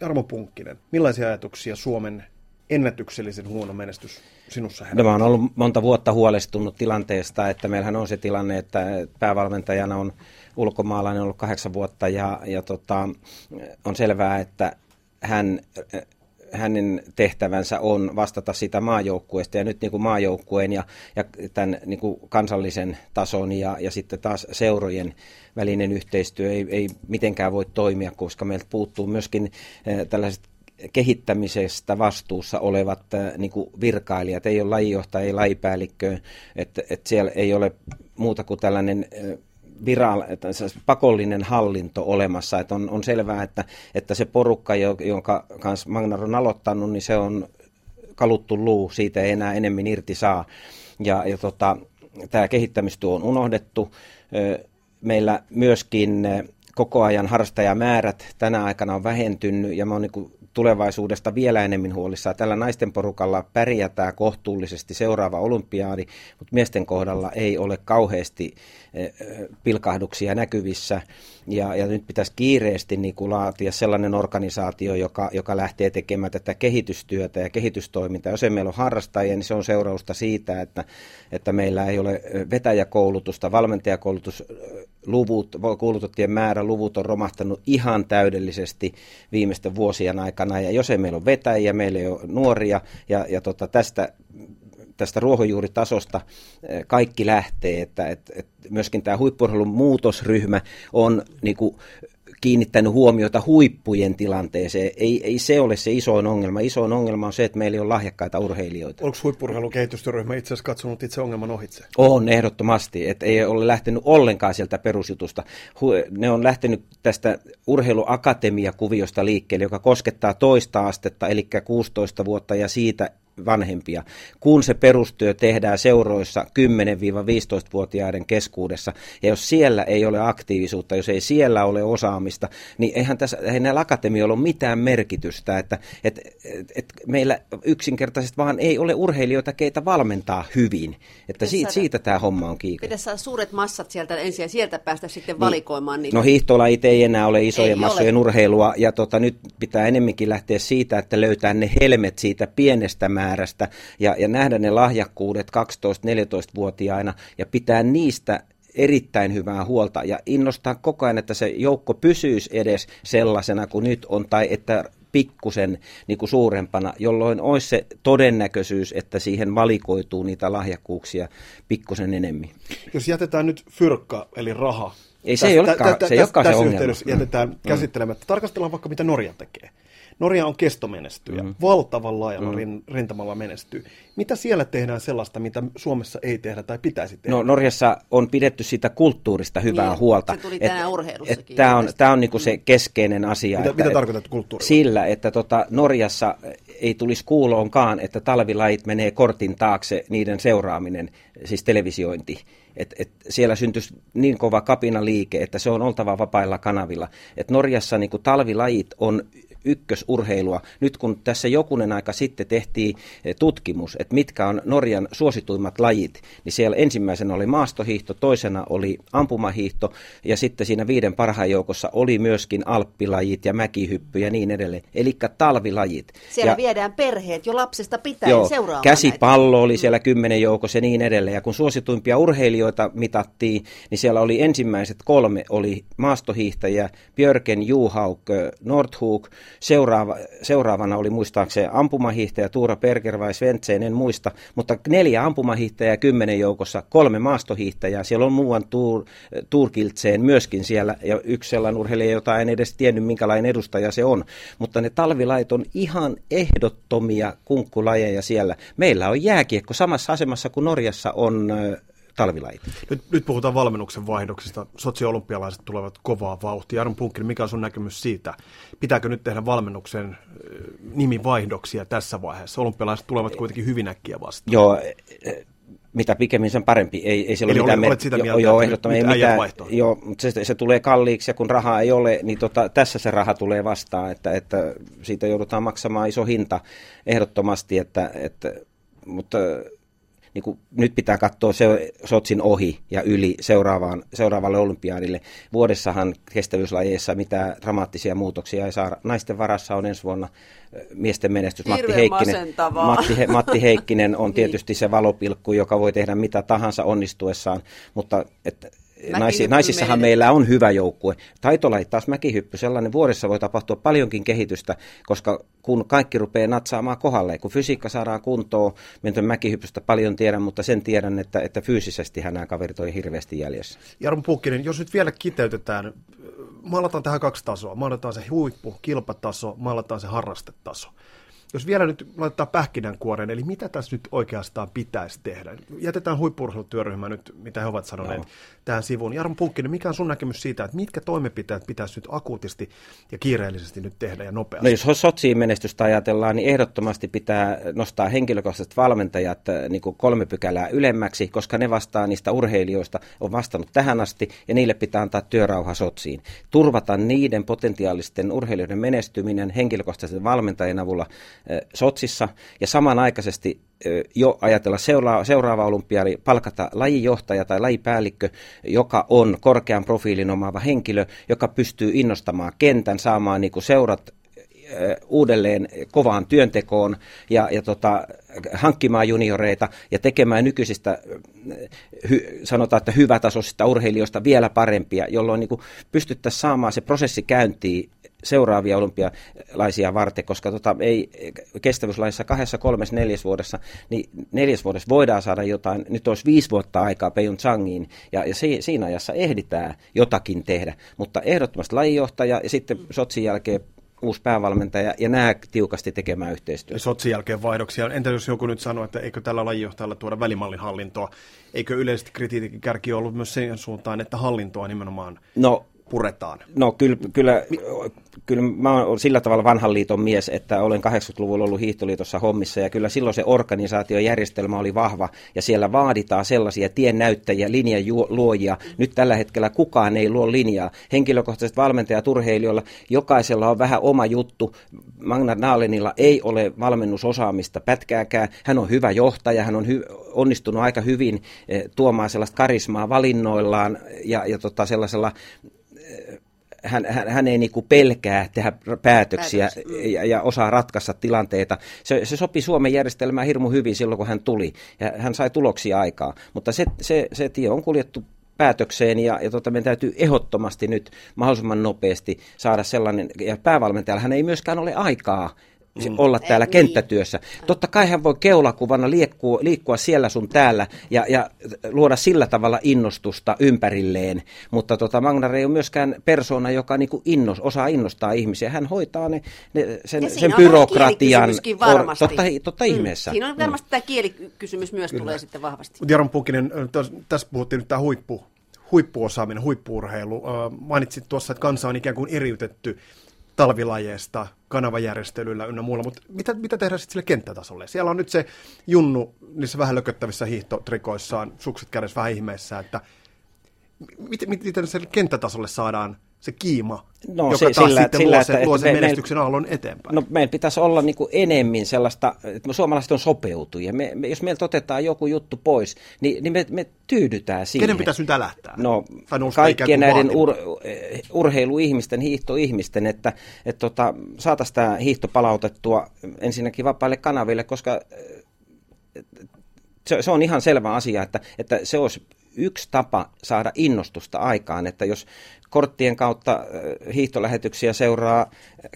Jarmo Punkkinen, millaisia ajatuksia Suomen ennätyksellisen huono menestys sinussa herättää? No, mä oon ollut monta vuotta huolestunut tilanteesta, että meillähän on se tilanne, että päävalmentajana on ulkomaalainen ollut kahdeksan vuotta ja, ja tota, on selvää, että hän hänen tehtävänsä on vastata sitä maajoukkueesta ja nyt niin kuin maajoukkueen ja, ja tämän niin kuin kansallisen tason ja, ja sitten taas seurojen välinen yhteistyö ei, ei mitenkään voi toimia, koska meiltä puuttuu myöskin äh, tällaiset kehittämisestä vastuussa olevat äh, niin kuin virkailijat, ei ole lajijohtaja, ei lajipäällikkö, että, että siellä ei ole muuta kuin tällainen äh, viral, pakollinen hallinto olemassa. Että on, on selvää, että, että se porukka, jonka kanssa Magnar on aloittanut, niin se on kaluttu luu, siitä ei enää enemmän irti saa. Ja, ja tota, tämä kehittämistyö on unohdettu. Meillä myöskin koko ajan harrastajamäärät tänä aikana on vähentynyt ja mä oon niin tulevaisuudesta vielä enemmän huolissaan. Tällä naisten porukalla pärjätään kohtuullisesti seuraava olympiaadi, mutta miesten kohdalla ei ole kauheasti eh, pilkahduksia näkyvissä. Ja, ja nyt pitäisi kiireesti niin kuin laatia sellainen organisaatio, joka, joka lähtee tekemään tätä kehitystyötä ja kehitystoimintaa. Jos ei meillä ole harrastajia, niin se on seurausta siitä, että, että meillä ei ole vetäjäkoulutusta, valmentajakoulutus, luvut, koulutettujen määrä, luvut on romahtanut ihan täydellisesti viimeisten vuosien aikana. Ja jos ei meillä ole vetäjiä, meillä ei ole nuoria, ja, ja tota, tästä tästä ruohonjuuritasosta eh, kaikki lähtee, että, että, että myöskin tämä huippurheilun muutosryhmä on niin kuin, kiinnittänyt huomiota huippujen tilanteeseen. Ei, ei se ole se isoin ongelma. Isoin ongelma on se, että meillä on lahjakkaita urheilijoita. Onko huippurheilun kehitystyöryhmä itse asiassa katsonut itse ongelman ohitse? On, ehdottomasti. Että ei ole lähtenyt ollenkaan sieltä perusjutusta. Ne on lähtenyt tästä urheiluakatemia-kuviosta liikkeelle, joka koskettaa toista astetta, eli 16 vuotta ja siitä vanhempia, kun se perustyö tehdään seuroissa 10-15-vuotiaiden keskuudessa, ja jos siellä ei ole aktiivisuutta, jos ei siellä ole osaamista, niin eihän, tässä, eihän näillä akatemioilla ole mitään merkitystä, että et, et, et meillä yksinkertaisesti vaan ei ole urheilijoita, keitä valmentaa hyvin, että siitä, siitä tämä homma on kiinni. Pitäisi saada suuret massat sieltä ensin ja sieltä päästä sitten niin. valikoimaan niitä. No hiihtolajit ei enää ole isojen ei massojen ole. urheilua, ja tota, nyt pitää enemmänkin lähteä siitä, että löytää ne helmet siitä pienestä määrästä, ja, ja nähdä ne lahjakkuudet 12-14-vuotiaina ja pitää niistä erittäin hyvää huolta ja innostaa koko ajan, että se joukko pysyisi edes sellaisena kuin nyt on tai että pikkusen niin kuin suurempana, jolloin olisi se todennäköisyys, että siihen valikoituu niitä lahjakkuuksia pikkusen enemmän. Jos jätetään nyt fyrkka, eli raha. Ei se ei olekaan, se, ei olekaan se ongelma. jätetään mm. käsittelemättä. Tarkastellaan vaikka mitä Norja tekee. Norja on kestomenestyjä, mm. valtavan laajalla mm. rintamalla menestyy. Mitä siellä tehdään sellaista, mitä Suomessa ei tehdä tai pitäisi tehdä? No Norjassa on pidetty sitä kulttuurista hyvää niin, huolta. Se tuli tänään urheilussakin. Tämä on, tämä on niinku se keskeinen asia. Mitä, että, mitä tarkoitat kulttuurilla? Sillä, että tota, Norjassa ei tulisi kuuloonkaan, että talvilait menee kortin taakse niiden seuraaminen, siis televisiointi. Et, et siellä syntyisi niin kova kapina liike, että se on oltava vapailla kanavilla. Et Norjassa niin talvilajit on ykkösurheilua. Nyt kun tässä jokunen aika sitten tehtiin eh, tutkimus, että mitkä on Norjan suosituimmat lajit, niin siellä ensimmäisenä oli maastohiihto, toisena oli ampumahiihto ja sitten siinä viiden parhaan joukossa oli myöskin alppilajit ja mäkihyppy ja niin edelleen. Eli talvilajit. Siellä ja, viedään perheet jo lapsesta pitäen joo, seuraamaan Käsipallo näitä. oli siellä kymmenen joukossa ja niin edelleen. Ja kun suosituimpia urheilijoita mitattiin, niin siellä oli ensimmäiset kolme oli maastohiihtäjä, Björken, Juhauk, Nordhug, Seuraava, seuraavana oli muistaakseni ampumahiihtäjä Tuura Perger vai Sventsen, en muista, mutta neljä ampumahiihtäjää kymmenen joukossa, kolme maastohiihtäjää. Siellä on muuan tuur, Turkiltseen myöskin siellä ja yksi sellainen urheilija, jota en edes tiennyt minkälainen edustaja se on. Mutta ne talvilait on ihan ehdottomia kunkkulajeja siellä. Meillä on jääkiekko samassa asemassa kuin Norjassa on talvilajit. Nyt, nyt puhutaan valmennuksen vaihdoksista. Sotsi-olympialaiset tulevat kovaa vauhtia. Aron Punkin, mikä on sun näkemys siitä? Pitääkö nyt tehdä valmennuksen nimivaihdoksia tässä vaiheessa? Olympialaiset tulevat kuitenkin hyvin äkkiä vastaan. Joo, e, e, mitä pikemmin sen parempi. Ei, ei sillä Eli ole mitään olet sitä mieltä, joo, että ei mitään, joo, se, se, tulee kalliiksi ja kun rahaa ei ole, niin tota, tässä se raha tulee vastaan, että, että siitä joudutaan maksamaan iso hinta ehdottomasti, että, että, mutta niin kuin nyt pitää katsoa se Sotsin ohi ja yli seuraavaan, seuraavalle olympiadille. Vuodessahan kestävyyslajeissa mitään dramaattisia muutoksia ei saa. Naisten varassa on ensi vuonna miesten menestys. Matti Heikkinen, Matti, He, Matti Heikkinen on niin. tietysti se valopilkku, joka voi tehdä mitä tahansa onnistuessaan, mutta että Naisi, naisissahan meillä on hyvä joukkue. Taitolajit taas mäkihyppy, sellainen vuodessa voi tapahtua paljonkin kehitystä, koska kun kaikki rupeaa natsaamaan kohdalle, kun fysiikka saadaan kuntoon, menty mäkihyppystä paljon tiedän, mutta sen tiedän, että, että fyysisesti nämä kaverit on hirveästi jäljessä. Jarmo Pukkinen, jos nyt vielä kiteytetään, maalataan tähän kaksi tasoa. Maalataan se huippu, kilpataso, maalataan se harrastetaso. Jos vielä nyt laitetaan pähkinänkuoreen, eli mitä tässä nyt oikeastaan pitäisi tehdä? Jätetään huippurheilutyöryhmä nyt, mitä he ovat sanoneet no. tähän sivuun. Jarmo Punkkinen, mikä on sun näkemys siitä, että mitkä toimenpiteet pitäisi nyt akuutisti ja kiireellisesti nyt tehdä ja nopeasti? No jos Sotsiin menestystä ajatellaan, niin ehdottomasti pitää nostaa henkilökohtaiset valmentajat äh, niin kuin kolme pykälää ylemmäksi, koska ne vastaa niistä urheilijoista, on vastannut tähän asti, ja niille pitää antaa työrauha Sotsiin. Turvata niiden potentiaalisten urheilijoiden menestyminen henkilökohtaisen valmentajan avulla Sotsissa. Ja samanaikaisesti jo ajatella seuraava, seuraava olympiari, palkata lajijohtaja tai lajipäällikkö, joka on korkean profiilin omaava henkilö, joka pystyy innostamaan kentän, saamaan niin kuin seurat uudelleen kovaan työntekoon ja, ja tota, hankkimaan junioreita ja tekemään nykyisistä, hy, sanotaan, että hyvätasoisista urheilijoista vielä parempia, jolloin niin pystyttäisiin saamaan se prosessi käyntiin seuraavia olympialaisia varten, koska tota, ei kestävyyslaissa kahdessa, kolmes, neljäs vuodessa, niin neljäs vuodessa voidaan saada jotain, nyt olisi viisi vuotta aikaa Changiin, ja, ja si, siinä ajassa ehditään jotakin tehdä, mutta ehdottomasti lajijohtaja ja sitten Sotsin jälkeen uusi päävalmentaja ja nämä tiukasti tekemään yhteistyötä. Sotsin jälkeen vaihdoksia. Entä jos joku nyt sanoo, että eikö tällä lajijohtajalla tuoda välimallin hallintoa? Eikö yleisesti kritiikin kärki ollut myös sen suuntaan, että hallintoa nimenomaan no, puretaan? No kyllä, kyllä, kyllä mä olen sillä tavalla vanhan liiton mies, että olen 80-luvulla ollut hiihtoliitossa hommissa ja kyllä silloin se organisaatiojärjestelmä oli vahva ja siellä vaaditaan sellaisia tiennäyttäjiä, linjaluojia. Nyt tällä hetkellä kukaan ei luo linjaa. Henkilökohtaiset valmentajat urheilijoilla, jokaisella on vähän oma juttu. Magna Naalenilla ei ole valmennusosaamista pätkääkään. Hän on hyvä johtaja, hän on hy- onnistunut aika hyvin eh, tuomaan sellaista karismaa valinnoillaan ja, ja tota sellaisella hän, hän, hän ei niinku pelkää tehdä päätöksiä ja, ja osaa ratkaista tilanteita. Se, se sopi Suomen järjestelmään hirmu hyvin silloin, kun hän tuli. Ja hän sai tuloksia aikaa. Mutta se, se, se tie on kuljettu päätökseen ja, ja tota, meidän täytyy ehdottomasti nyt mahdollisimman nopeasti saada sellainen, ja päävalmentajalla hän ei myöskään ole aikaa mm. olla täällä eh, kenttätyössä. Niin. Totta kai hän voi keulakuvana liikkua, liikkua siellä sun täällä ja, ja luoda sillä tavalla innostusta ympärilleen, mutta tota, Magnar ei ole myöskään persona, joka niinku innos, osaa innostaa ihmisiä. Hän hoitaa ne, ne, sen, sen byrokratian. Or, totta, totta mm. ihmeessä. Siinä on varmasti mm. tämä kielikysymys myös Kyllä. tulee sitten vahvasti. Jaron Pukinen, tässä puhuttiin nyt tämä huippu, huippuosaaminen, huippuurheilu. Mainitsit tuossa, että kansa on ikään kuin eriytetty talvilajeista, kanavajärjestelyillä ynnä muulla, mutta mitä, mitä tehdään sitten sille kenttätasolle? Siellä on nyt se junnu niissä vähän lököttävissä hiihtotrikoissaan, sukset kädessä vähän ihmeessä, että miten, miten se kenttätasolle saadaan se kiima, no, joka se, taas sillä, sitten sillä, luo, se, että, luo sen menestyksen meil, aallon eteenpäin. No meillä pitäisi olla niin kuin enemmän sellaista, että suomalaiset on sopeutujia. Me, me, jos meiltä otetaan joku juttu pois, niin, niin me, me tyydytään siihen. Kenen pitäisi nyt älähtää? No kaikkien näiden ur, urheiluihmisten, hiihtoihmisten, että et tota, saataisiin tämä hiihto palautettua ensinnäkin vapaille kanaville, koska se, se on ihan selvä asia, että, että se olisi yksi tapa saada innostusta aikaan, että jos korttien kautta hiihtolähetyksiä seuraa 10-50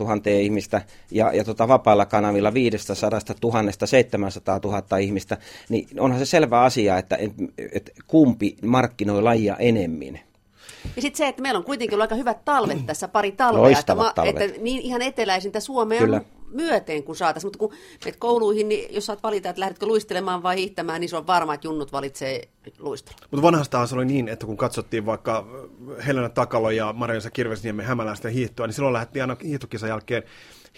000 ihmistä ja, ja tota vapailla kanavilla 500 000 700 000 ihmistä, niin onhan se selvä asia, että et, et kumpi markkinoi lajia enemmän. Ja sitten se, että meillä on kuitenkin ollut aika hyvät talvet tässä, pari talvea, että, ma, että niin ihan eteläisintä Suomea Kyllä myöten, kun saataisiin. Mutta kun menet kouluihin, niin jos saat valita, että lähdetkö luistelemaan vai hiihtämään, niin se on varma, että junnut valitsee luistelun. Mutta vanhastaan se oli niin, että kun katsottiin vaikka Helena Takalo ja Marjansa Kirvesniemen hämäläisten hiihtoa, niin silloin lähdettiin aina hiihtokisan jälkeen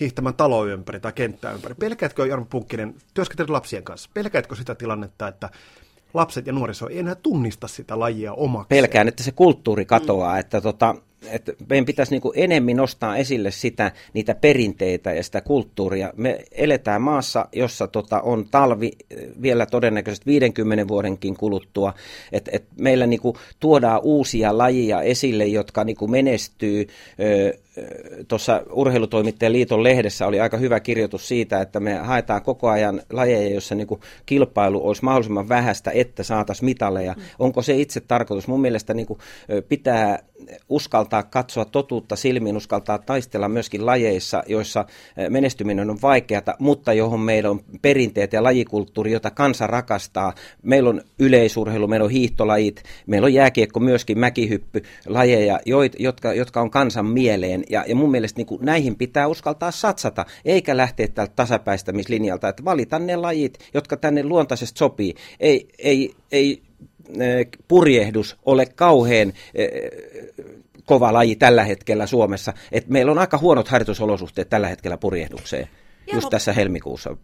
hiihtämään talo ympäri tai kenttää ympäri. Pelkäätkö, Jarmo Punkkinen, työskentelet lapsien kanssa, pelkäätkö sitä tilannetta, että lapset ja nuoriso ei enää tunnista sitä lajia omaksi. Pelkään, että se kulttuuri katoaa, mm. että tota, että meidän pitäisi niin enemmän nostaa esille sitä, niitä perinteitä ja sitä kulttuuria. Me eletään maassa, jossa tota, on talvi vielä todennäköisesti 50 vuodenkin kuluttua, että et meillä niin tuodaan uusia lajia esille, jotka niin menestyy. Tuossa Urheilutoimittajan liiton lehdessä oli aika hyvä kirjoitus siitä, että me haetaan koko ajan lajeja, joissa niin kuin kilpailu olisi mahdollisimman vähäistä, että saataisiin mitaleja. Mm. Onko se itse tarkoitus? Mun mielestä niin kuin pitää uskaltaa katsoa totuutta silmiin, uskaltaa taistella myöskin lajeissa, joissa menestyminen on vaikeata, mutta johon meillä on perinteet ja lajikulttuuri, jota kansa rakastaa. Meillä on yleisurheilu, meillä on hiihtolajit, meillä on jääkiekko myöskin, mäkihyppy, lajeja, jotka, jotka on kansan mieleen. Ja, ja mun mielestä niin kuin näihin pitää uskaltaa satsata, eikä lähteä tältä tasapäistämislinjalta, että valita ne lajit, jotka tänne luontaisesti sopii. Ei, ei, ei purjehdus ole kauhean kova laji tällä hetkellä Suomessa. Et meillä on aika huonot harjoitusolosuhteet tällä hetkellä purjehdukseen, Jarmo, just tässä helmikuussa,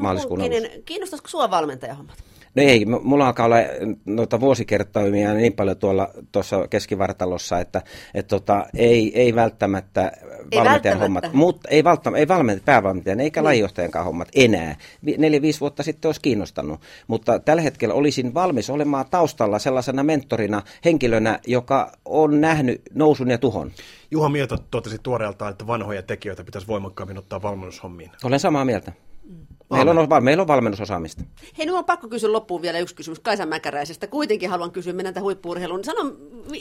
maaliskuun alussa. Kiinnostaisiko sinua valmentajahommat? No ei, mulla alkaa olla noita vuosikertoimia niin paljon tuolla tuossa keskivartalossa, että et tota, ei, ei välttämättä ei valmentajan hommat, mutta ei, välttämättä, ei valmentajan, päävalmentajan eikä niin. lajiohtajankaan hommat enää. Neljä-viisi vuotta sitten olisi kiinnostanut, mutta tällä hetkellä olisin valmis olemaan taustalla sellaisena mentorina, henkilönä, joka on nähnyt nousun ja tuhon. Juha Mieto totesi tuoreeltaan, että vanhoja tekijöitä pitäisi voimakkaammin ottaa valmennushommiin. Olen samaa mieltä. Meillä on, meillä on valmennusosaamista. Hei, nyt on pakko kysyä loppuun vielä yksi kysymys Kaisa Mäkäräisestä. Kuitenkin haluan kysyä, mennään tähän huippuurheiluun. Sano,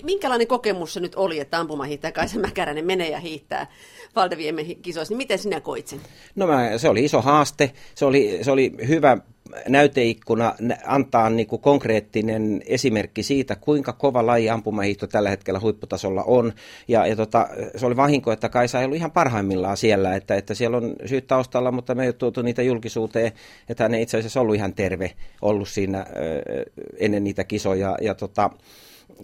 minkälainen kokemus se nyt oli, että ampumahiihtäjä Kaisa Mäkäräinen menee ja hiihtää Valdeviemen kisoissa, niin miten sinä koit sen? No mä, se oli iso haaste, se oli, se oli hyvä näyteikkuna antaa niin kuin konkreettinen esimerkki siitä, kuinka kova laji ampumahiihto tällä hetkellä huipputasolla on. Ja, ja tota, se oli vahinko, että Kaisa ei ollut ihan parhaimmillaan siellä, että, että siellä on syyt taustalla, mutta me ei tuotu niitä julkisuuteen, että hän ei itse asiassa ollut ihan terve ollut siinä ö, ennen niitä kisoja. Ja tota,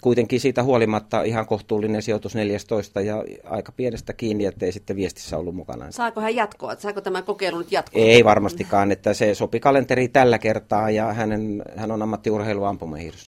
kuitenkin siitä huolimatta ihan kohtuullinen sijoitus 14 ja aika pienestä kiinni, ettei sitten viestissä ollut mukana. Saako hän jatkoa? Saako tämä kokeilu nyt jatkoa? Ei varmastikaan, että se sopi kalenteri tällä kertaa ja hänen, hän on ammattiurheilu.